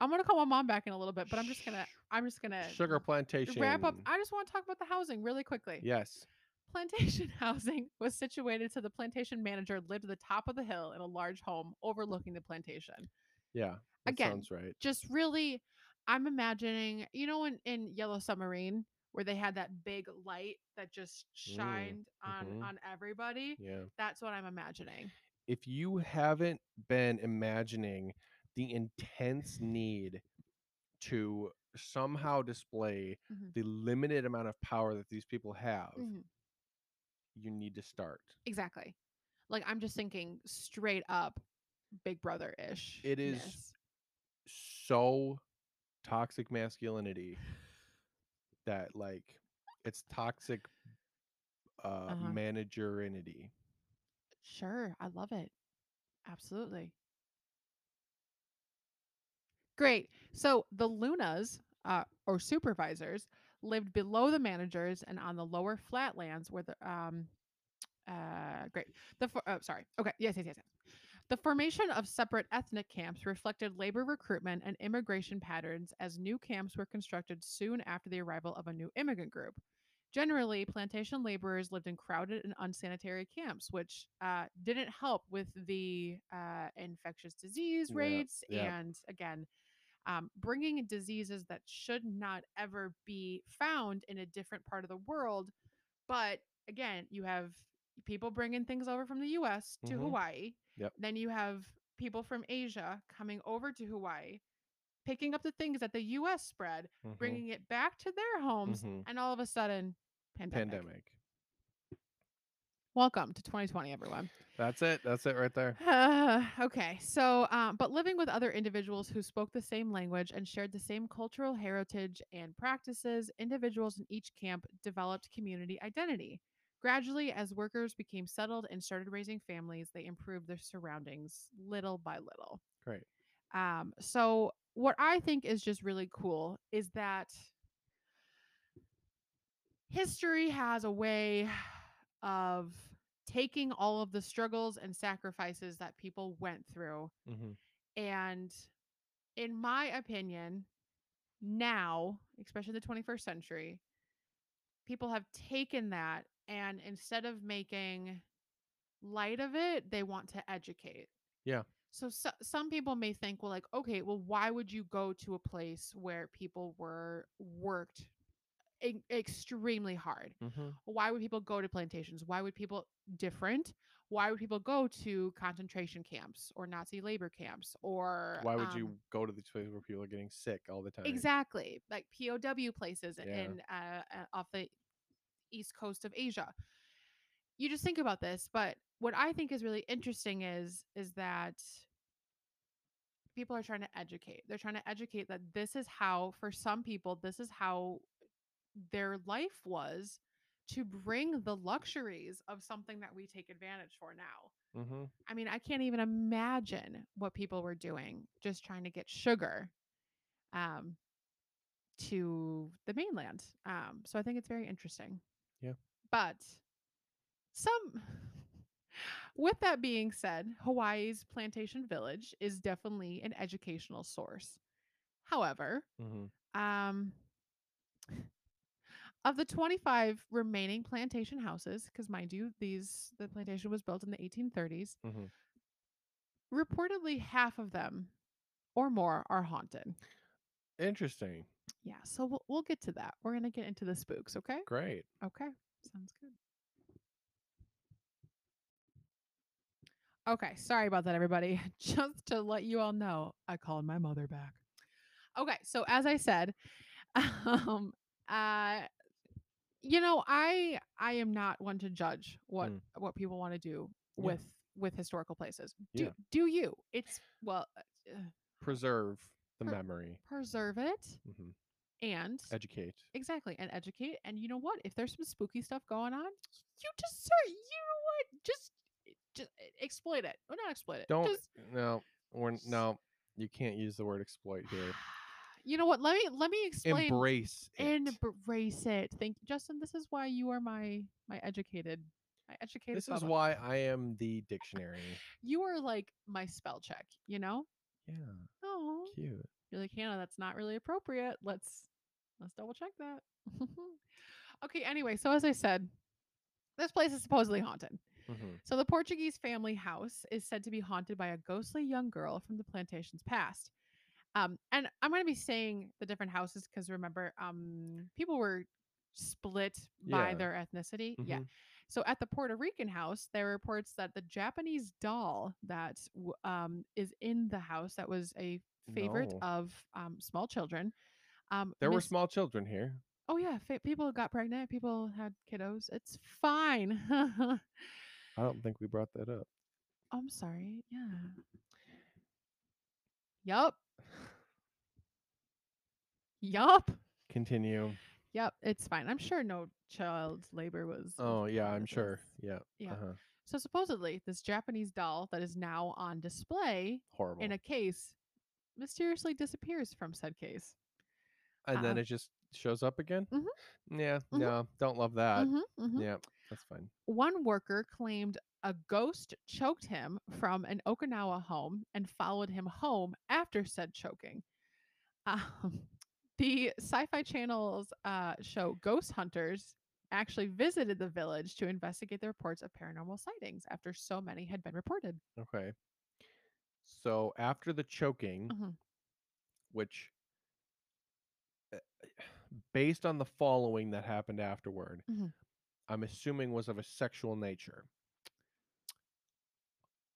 I'm gonna call my mom back in a little bit, but I'm just gonna I'm just gonna Sugar plantation. wrap up. I just want to talk about the housing really quickly. Yes. Plantation [laughs] housing was situated so the plantation manager lived at the top of the hill in a large home overlooking the plantation. Yeah. Again, sounds right. Just really, I'm imagining, you know, in, in Yellow Submarine, where they had that big light that just Mm, shined on mhm. on everybody. Yeah. That's what I'm imagining. If you haven't been imagining the intense need to somehow display Mhm. the limited amount of power that these people have, Mhm. you need to start. Exactly. Like I'm just thinking straight up Big Brother ish. It is so toxic masculinity that like it's toxic uh Uh-huh. managerinity. Sure, I love it. Absolutely. Great. So the Lunas, uh, or supervisors, lived below the managers and on the lower flatlands where the um uh great. The oh, sorry. Okay. Yes, yes, yes, yes. The formation of separate ethnic camps reflected labor recruitment and immigration patterns as new camps were constructed soon after the arrival of a new immigrant group. Generally, plantation laborers lived in crowded and unsanitary camps, which uh, didn't help with the uh, infectious disease Yeah, rates yeah. and, again, um, bringing diseases that should not ever be found in a different part of the world. But again, you have people bringing things over from the US to Mhm. Hawaii. Yep. Then you have people from Asia coming over to Hawaii, picking up the things that the US spread, Mhm. bringing it back to their homes, Mhm. and all of a sudden, pandemic. pandemic. Welcome to 2020, everyone. That's it. That's it right there. [sighs] okay, so um, but living with other individuals who spoke the same language and shared the same cultural heritage and practices, individuals in each camp developed community identity. Gradually, as workers became settled and started raising families, they improved their surroundings little by little. Great. Um, so what I think is just really cool is that history has a way of taking all of the struggles and sacrifices that people went through hmm and in my opinion now especially the 21st century people have taken that and instead of making light of it they want to educate Yeah. so, so some people may think well like okay well why would you go to a place where people were worked e- extremely hard hmm why would people go to plantations why would people different why would people go to concentration camps or nazi labor camps or Why would um, you go to these places where people are getting sick all the time? exactly like pow places Yeah. in uh, uh, off the east coast of asia you just think about this but what i think is really interesting is is that people are trying to educate they're trying to educate that this is how for some people this is how their life was to bring the luxuries of something that we take advantage for now. hmm I mean, I can't even imagine what people were doing just trying to get sugar um, to the mainland. Um, so I think it's very interesting. But some, [sighs] with that being said, Hawaii's plantation village is definitely an educational source. However, hmm um, of the 25 remaining plantation houses, because mind you, these the plantation was built in the 1830s, hmm reportedly half of them or more are haunted. Interesting. Yeah, so we'll, we'll get to that. We're gonna get into the spooks, okay? Great. Okay, sounds good. Okay, sorry about that, everybody. [laughs] Just to let you all know, I called my mother back. Okay, so as I said, [laughs] um, uh, you know, I I am not one to judge what Mm. what people want to do Yeah. with with historical places. Do Yeah. do you? It's well, uh, Preserve the Per- memory. preserve it hmm and Educate. exactly and educate. And you know what? If there's some spooky stuff going on, you just you know what? Just eh, just eh, exploit it. Or not exploit it. Don't. Just eh, No. Or no. You can't use the word exploit here. [sighs] you know what? Let me let me explain. Embrace it. Embrace it. Thank you, Justin. This is why you are my my educated my educated. This is why I am the dictionary. [laughs] you are like my spell check. You know? Yeah. Oh, Cute. you're like Hannah. That's not really appropriate. Let's let's double check that. [laughs] okay. Anyway, so as I said, this place is supposedly haunted. hmm So the Portuguese family house is said to be haunted by a ghostly young girl from the plantation's past. Um, and I'm going to be saying the different houses because remember, um, people were split by Yeah. their ethnicity. Yeah. Mhm. So at the Puerto Rican house, there are reports that the Japanese doll that um, is in the house that was a favorite No. of um, small children. Um, There were small children here. Oh yeah, fa- people got pregnant. People had kiddos. It's fine. [laughs] I don't think we brought that up. I'm sorry. Yeah. Yup. Yup. Continue. Yep. It's fine. I'm sure no child labor was. Oh yeah, I'm sure. Yeah. Yeah. Uh-huh. So supposedly, this Japanese doll that is now on display Horrible. in a case mysteriously disappears from said case. And then uh, it just shows up again. Mhm. Yeah. Mhm. No, don't love that. Mhm, mhm. Yeah, that's fine. One worker claimed a ghost choked him from an Okinawa home and followed him home after said choking. Um, [laughs] the Sci Fi Channel's uh, show Ghost Hunters actually visited the village to investigate the reports of paranormal sightings after so many had been reported. Okay. So after the choking, Mhm. which uh, based on the following that happened afterward, Mhm. I'm assuming was of a sexual nature.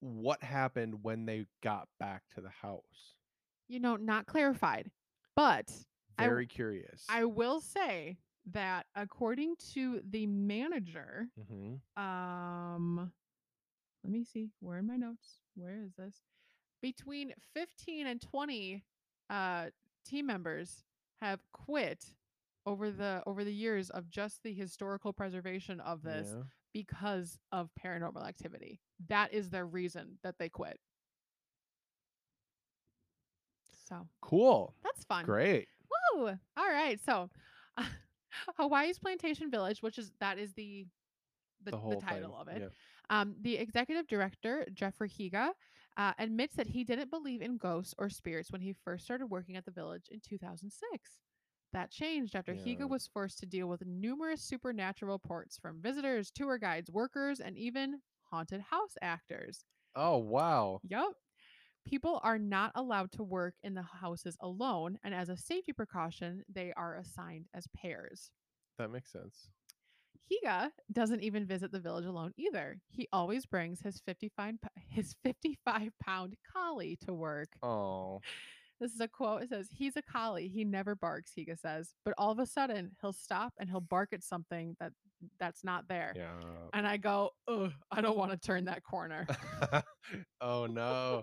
What happened when they got back to the house? You know, not clarified, but I Very curious. I will say that according to the manager, hmm um let me see where in my notes where is this between 15 and 20 uh team members have quit over the over the years of just the historical preservation of this Yeah. because of paranormal activity that is their reason that they quit So Cool. that's fun. Great. Woo! All right. So [laughs] Hawaii's Plantation Village, which is that is the the, The the title thing. of it. Um, the executive director, Jeffrey Higa, uh, admits that he didn't believe in ghosts or spirits when he first started working at the village in 2006. That changed after Yeah. Higa was forced to deal with numerous supernatural reports from visitors, tour guides, workers, and even haunted house actors. Oh wow. Yup. People are not allowed to work in the houses alone, and as a safety precaution, they are assigned as pairs. That makes sense. Higa doesn't even visit the village alone either. He always brings his 55 his 55 pound collie to work. Oh. This is a quote. It says, "He's a collie. He never barks." Higa says, but all of a sudden he'll stop and he'll bark at something that that's not there. Yeah. And I go, "Ugh, I don't want to turn that corner." [laughs] oh no.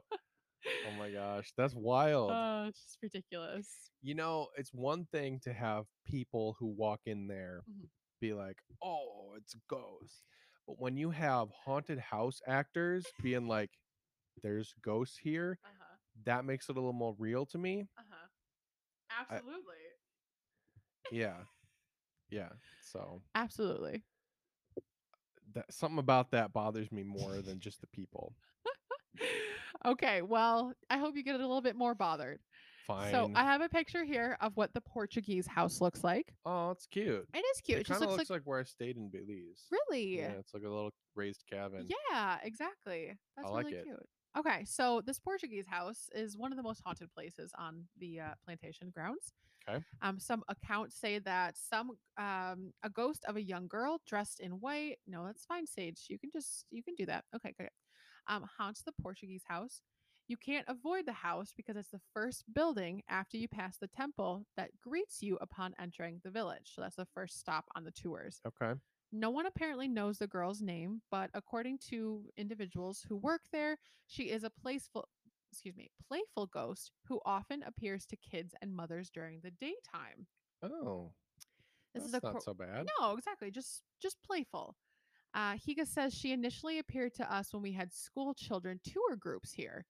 Oh my gosh. That's wild. Uh, it's just ridiculous. you know, it's one thing to have people who walk in there Mhm. be like, "Oh, it's a ghost," but when you have haunted house actors being like, "There's ghosts here," Uh huh. That makes it a little more real to me. Uh huh. Absolutely. Yeah, [laughs] yeah. So Absolutely. that something about that bothers me more than just the people. [laughs] okay. Well, I hope you get a little bit more bothered. Fine. So I have a picture here of what the Portuguese house looks like. oh, it's cute. It is cute. It It, just kind of looks, looks like, where I stayed in Belize. really. Yeah, it's like a little raised cabin. Yeah, exactly. That's like really it. cute. Okay, so this Portuguese house is one of the most haunted places on the uh, plantation grounds. 'Kay. Um, some accounts say that some um, a ghost of a young girl dressed in white. No, that's fine, Sage. You can just you can do that. Okay, good. Um, haunts the Portuguese house. You can't avoid the house because it's the first building after you pass the temple that greets you upon entering the village. So that's the first stop on the tours. Okay. No one apparently knows the girl's name, but according to individuals who work there, she is a playful excuse me, playful ghost who often appears to kids and mothers during the daytime. Oh, This that's is a not so bad. No, exactly. Just just playful. Uh, Higa says she initially appeared to us when we had school children tour groups here.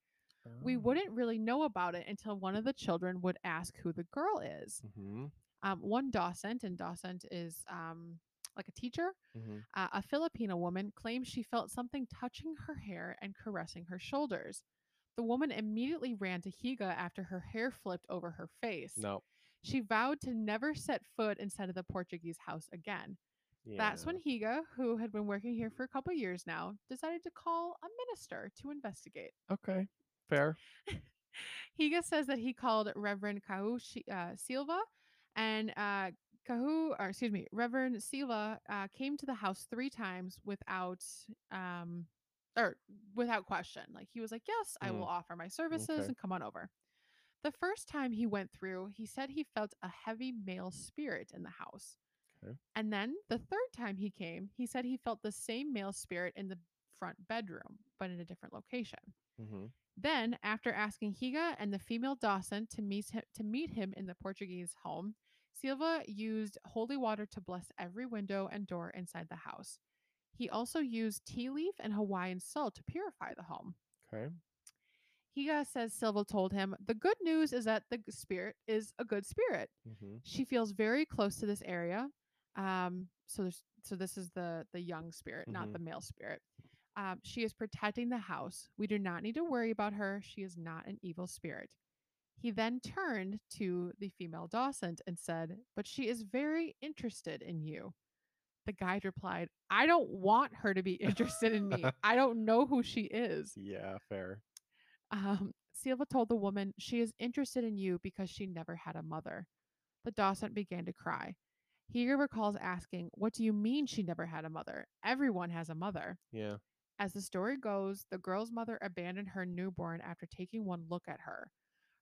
We Oh. wouldn't really know about it until one of the children would ask who the girl is. Mm-hmm. Um, one docent, and docent is um, like a teacher, Mm-hmm. Uh, a Filipino woman claims she felt something touching her hair and caressing her shoulders. The woman immediately ran to Higa after her hair flipped over her face. No. She vowed to never set foot inside of the Portuguese house again. That's when Higa, who had been working here for a couple years now, decided to call a minister to investigate. Okay. Fair. [laughs] Higa says that he called Reverend Kahu Shi- uh, Silva, and uh, Kahu, or excuse me, Reverend Silva uh, came to the house three times without, um, or without question. Like he was like, "Yes, I will offer my services Okay. and come on over." The first time he went through, he said he felt a heavy male spirit in the house. Okay. And then the third time he came, he said he felt the same male spirit in the front bedroom, but in a different location. Mm-hmm. Then, after asking Higa and the female docent to meet him, to meet him in the Portuguese home, Silva used holy water to bless every window and door inside the house. He also used tea leaf and Hawaiian salt to purify the home. Okay. Higa says Silva told him, The good news is that the spirit is a good spirit. Mm-hmm. She feels very close to this area. Um, so there's so this is the the young spirit, not Mhm. the male spirit. Um, she is protecting the house. We do not need to worry about her. She is not an evil spirit. He then turned to the female docent and said, But she is very interested in you. The guide replied, I don't want her to be [laughs] interested in me. I don't know who she is. Yeah. Fair. Um, Silva told the woman she is interested in you because she never had a mother. The docent began to cry. Higa recalls asking, What do you mean she never had a mother? Everyone has a mother. Yeah. As the story goes, the girl's mother abandoned her newborn after taking one look at her.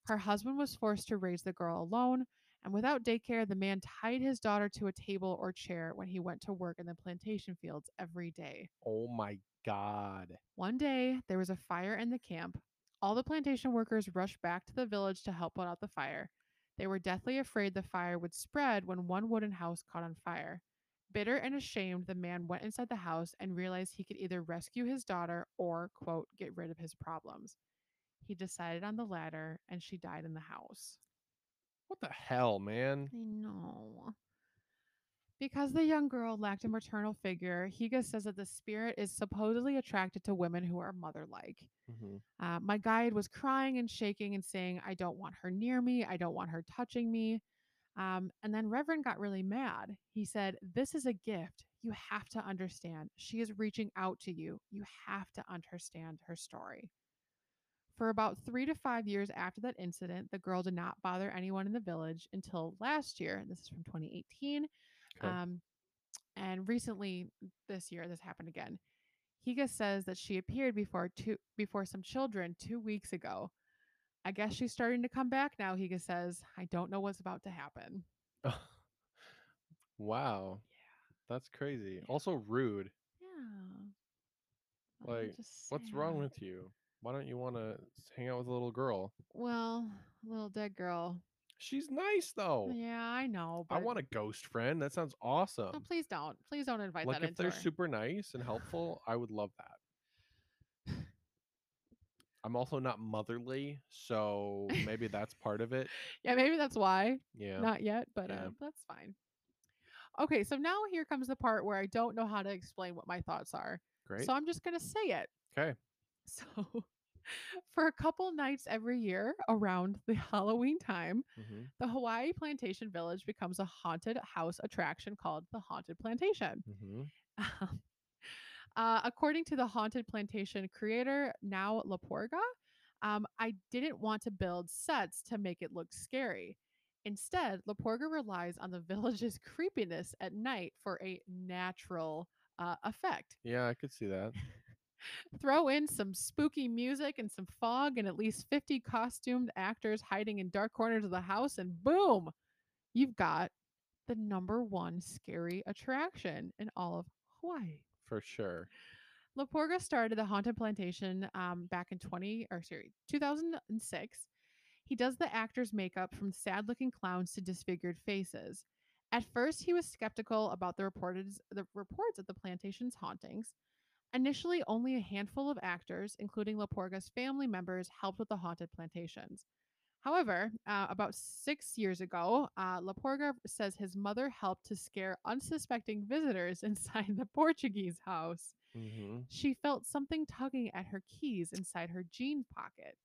Her husband was forced to raise the girl alone, and without daycare, the man tied his daughter to a table or chair when he went to work in the plantation fields every day. Oh my God. One day, there was a fire in the camp. All the plantation workers rushed back to the village to help put out the fire. They were deathly afraid the fire would spread when one wooden house caught on fire. Bitter and ashamed, the man went inside the house and realized he could either rescue his daughter or, quote, get rid of his problems. He decided on the latter, and she died in the house. What the hell, man? I know. Because the young girl lacked a maternal figure, Higa says that the spirit is supposedly attracted to women who are mother like. hmm Uh, my guide was crying and shaking and saying, I don't want her near me. I don't want her touching me. Um, and then Reverend got really mad. He said, This is a gift. You have to understand. She is reaching out to you. You have to understand her story. For about three to five years after that incident, the girl did not bother anyone in the village until last year. This is from 2018. Okay. Um, and recently, this year, this happened again. Higa says that she appeared before two before some children two weeks ago. I guess she's starting to come back now. Higa says, "I don't know what's about to happen." [laughs] wow. Yeah. That's crazy. Yeah. Also rude. Yeah. Like, what's wrong with you? Why don't you want to hang out with a little girl? Well, little dead girl. She's nice though. Yeah, I know, but I want a ghost friend. That sounds awesome. please don't. Please don't invite them. Like that if they're our- super nice and helpful, I would love that. I'm also not motherly, so maybe that's part of it. [laughs] Yeah, maybe that's why. Yeah. Not yet, but Yeah. uh, that's fine. Okay, so now here comes the part where I don't know how to explain what my thoughts are. Great. So I'm just going to say it. Okay. So, [laughs] for a couple nights every year around the [laughs] Halloween time, hmm the Hawaii Plantation Village becomes a haunted house attraction called the Haunted Plantation. hmm Um, [laughs] uh, according to the Haunted Plantation creator, now Laporga, um, I didn't want to build sets to make it look scary. Instead, Laporga relies on the village's creepiness at night for a natural uh, effect. Yeah, I could see that. Throw in some spooky music and some fog, and at least 50 costumed actors hiding in dark corners of the house, and boom, you've got the number one scary attraction in all of Hawaii. For sure. Laporga started the Haunted Plantation um, back in 20 or sorry 2006. He does the actors' makeup from sad-looking clowns to disfigured faces. At first, he was skeptical about the reported the reports of the plantation's hauntings. Initially, only a handful of actors, including Laporga's family members, helped with the haunted plantations. However, uh, about six years ago, uh, Laporga says his mother helped to scare unsuspecting visitors [laughs] inside the Portuguese house. hmm She felt something tugging at her keys inside her jean pocket.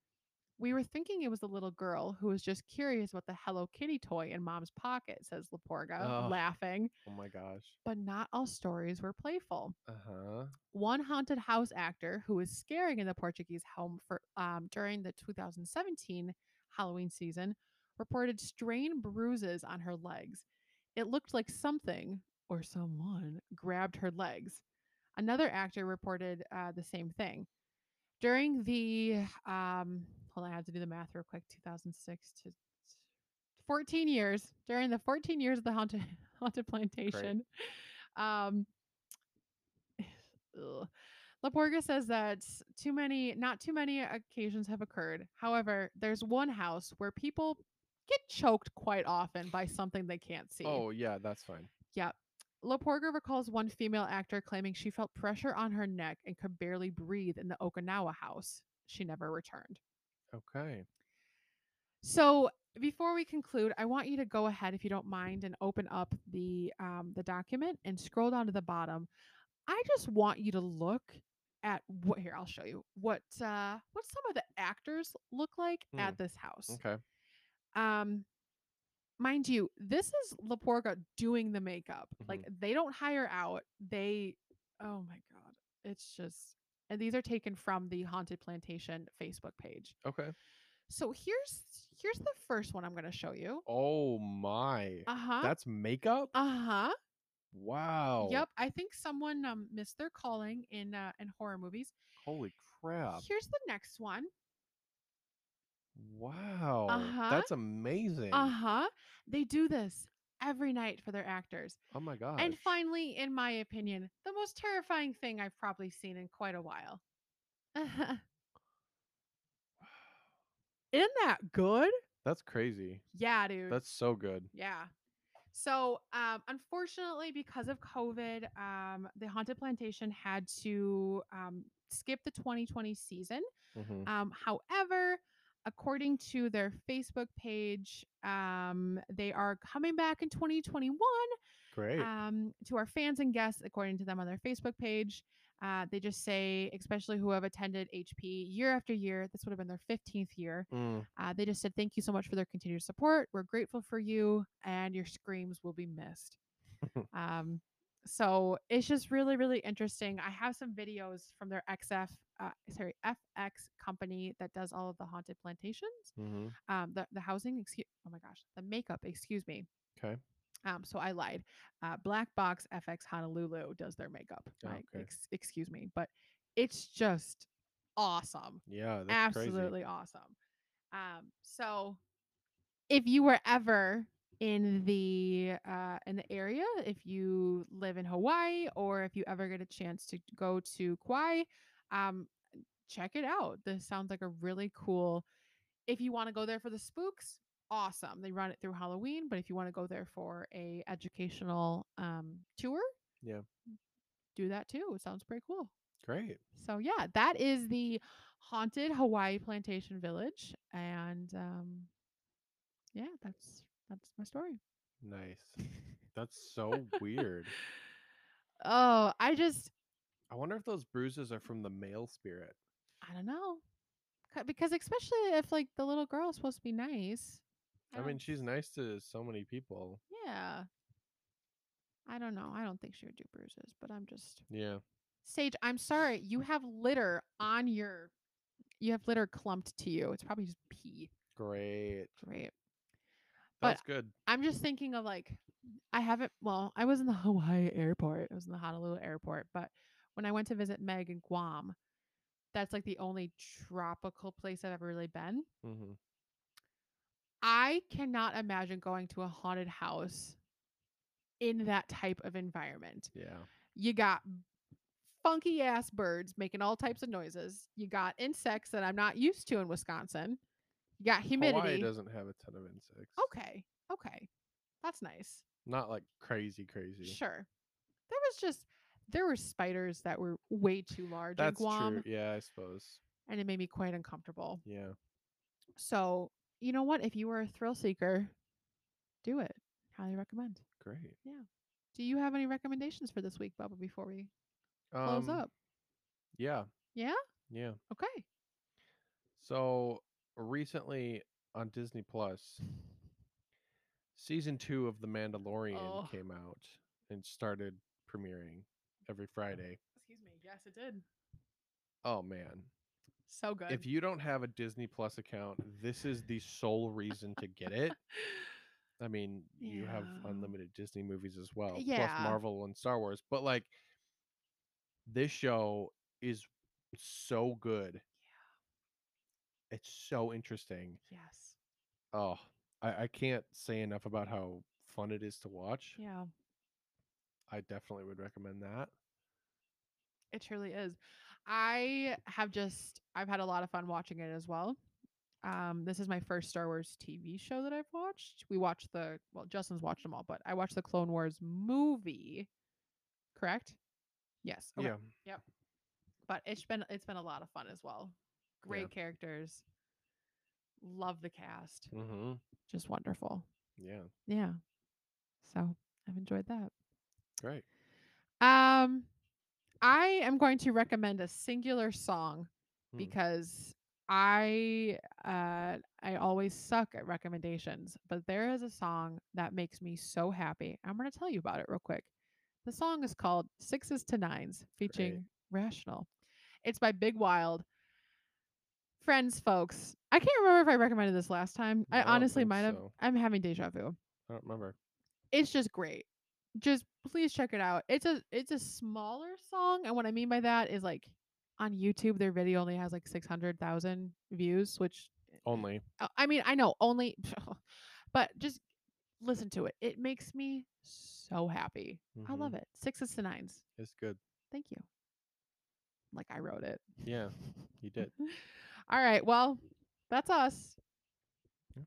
We were thinking it was the little girl who was just curious about the Hello Kitty toy in mom's pocket, says Laporga, Ugh. laughing. Oh my gosh. But not all stories were playful. Uh huh. One haunted house actor who was scaring in the Portuguese home for um, during the 2017 Halloween season reported strain bruises on her legs. It looked like something or someone grabbed her legs. Another actor reported uh, the same thing. During the um, hold on, I have to do the math real quick. 2006 to 14 years. During the 14 years of the haunted [laughs] haunted plantation, um, [sighs] ugh. Laporga says that too many, not too many occasions have occurred. However, there's one house where people get choked quite often by something they can't see. Oh yeah, that's fine. Yep. Laporga recalls one female actor claiming she felt pressure on her neck and could barely breathe in the Okinawa house. She never returned. Okay. So before we conclude, I want you to go ahead, if you don't mind, and open up the um, the document and scroll down to the bottom. I just want you to look at what here. I'll show you what uh, what some of the actors look like Hmm. at this house. Okay. Um, mind you, this is Laporga doing the makeup. Like Mm-hmm. they don't hire out. They, oh my god, it's just. And these are taken from the Haunted Plantation Facebook page. Okay. So here's here's the first one I'm going to show you. Oh my. Uh huh. That's makeup? Uh huh. Wow. Yep. I think someone um, missed their calling in uh, in horror movies. Holy crap. Here's the next one. Wow. Uh-huh. That's amazing. Uh huh. They do this every night for their actors. Oh my god. And finally, in my opinion, the most terrifying thing I've probably seen in quite a while. [laughs] Isn't that good? That's crazy. Yeah, dude. That's so good. Yeah. So, um, unfortunately, because of COVID, um, the Haunted Plantation had to um, skip the 2020 season. Mhm. Um, however, according to their Facebook page, um, they are coming back in 2021 Great. um, to our fans and guests, according to them on their Facebook page. Uh, they just say, especially who have attended HP year after year, this would have been their 15th year. Mm. Uh, they just said, Thank you so much for their continued support. We're grateful for you, and your screams will be missed. [laughs] um, so it's just really, really interesting. I have some videos from their XF, uh, sorry, FX company that does all of the haunted plantations, hmm um, the, the housing, excuse, oh my gosh, the makeup, excuse me. Okay. Um, so I lied. Uh, Black Box FX Honolulu does their makeup. Oh, Right? okay. Ex- excuse me, but it's just awesome. Yeah, that's crazy. Absolutely awesome. Um, so if you were ever in the uh, in the area, if you live in Hawaii, or if you ever get a chance to go to Kauai, um, check it out. This sounds like a really cool. If you want to go there for the spooks, awesome. They run it through Halloween, but if you want to go there for a educational um, tour, Yeah. do that too. It sounds pretty cool. Great. So yeah, that is the haunted Hawaii Plantation Village, and um, that's my story. Nice. [laughs] That's so weird. Oh, I just I wonder if those bruises are from the male spirit. I don't know. because especially if like the little girl is supposed to be nice. I mean, she's nice to so many people. yeah. I don't know. I don't think she would do bruises, but I'm just Yeah. Sage. I'm sorry. You have litter on your. You have litter clumped to you. It's probably just pee. Great. Great. But- That's good. I'm just thinking of like I haven't well, I was in the [laughs] Hawaii airport. I was in the Honolulu airport, but when I went to visit Meg in Guam, that's like the only tropical place I've ever really been. Mm-hmm. I cannot imagine going to a haunted house in that type of environment. Yeah. You got funky ass birds making all types of noises. You got insects that I'm not used to in Wisconsin. You got humidity. Hawaii doesn't have a ton of insects. okay. Okay. That's nice. Not like crazy, crazy. Sure. There was just there were spiders that were way too large That's in Guam, true. Yeah, I suppose. and it made me quite uncomfortable. Yeah. So you know what? If you were a thrill seeker, do it. Highly recommend. Great. Yeah. Do you have any recommendations for this week, Bubba? Before we close Um, up, Yeah. Yeah? Yeah. okay. So recently on Disney Plus, season two of The Mandalorian Oh. came out and started premiering every oh, Friday. Excuse me. Yes, it did. Oh man. So good. If you don't have a Disney Plus account, this is the sole reason to get it. [laughs] I mean, you have Yeah. unlimited Disney movies as well, Yeah. plus Marvel and Star Wars. But like, this show is so good. It's so interesting. yes. Oh, I, I can't say enough about how fun it is to watch. Yeah. I definitely would recommend that. It truly is. I have just I've had a lot of fun watching it as well. Um, this is my first Star Wars TV show that I've watched. We watched the well, Justin's watched them all, but I watched the Clone Wars movie. Correct? Yes. okay. Yeah. Yep. But it's been it's been a lot of fun as well. Great characters. Love the cast. Mm-hmm. Just wonderful. Yeah. Yeah. So I've enjoyed that. Great. Um, I am going to recommend a singular song Hmm. because I uh I always suck at recommendations, but there is a song that makes me so happy. I'm going to tell you about it real quick. The song is called Sixes to Nines featuring Rationale. It's by Big Wild. Friends, folks. I can't remember if I recommended this last time. I I honestly might have. so. I'm having deja vu I don't remember. it's just great. Just please check it out. It's a it's a smaller song, and what I mean by that is like on YouTube, their video only has like six hundred thousand views, which Only. uh, I mean I know only, [laughs] but just listen to it. It makes me so happy. I Mhm. love it. Sixes to nines. It's good. Thank you. Like I wrote it. Yeah, you did. [laughs] All right. Well, that's us. Yeah.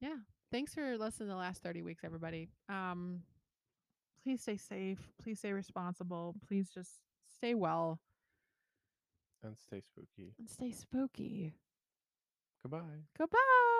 Yeah. Thanks for listening the last 30 weeks, everybody. Um, please stay safe. Please stay responsible. Please just stay well. And stay spooky. and stay spooky. Goodbye. Goodbye.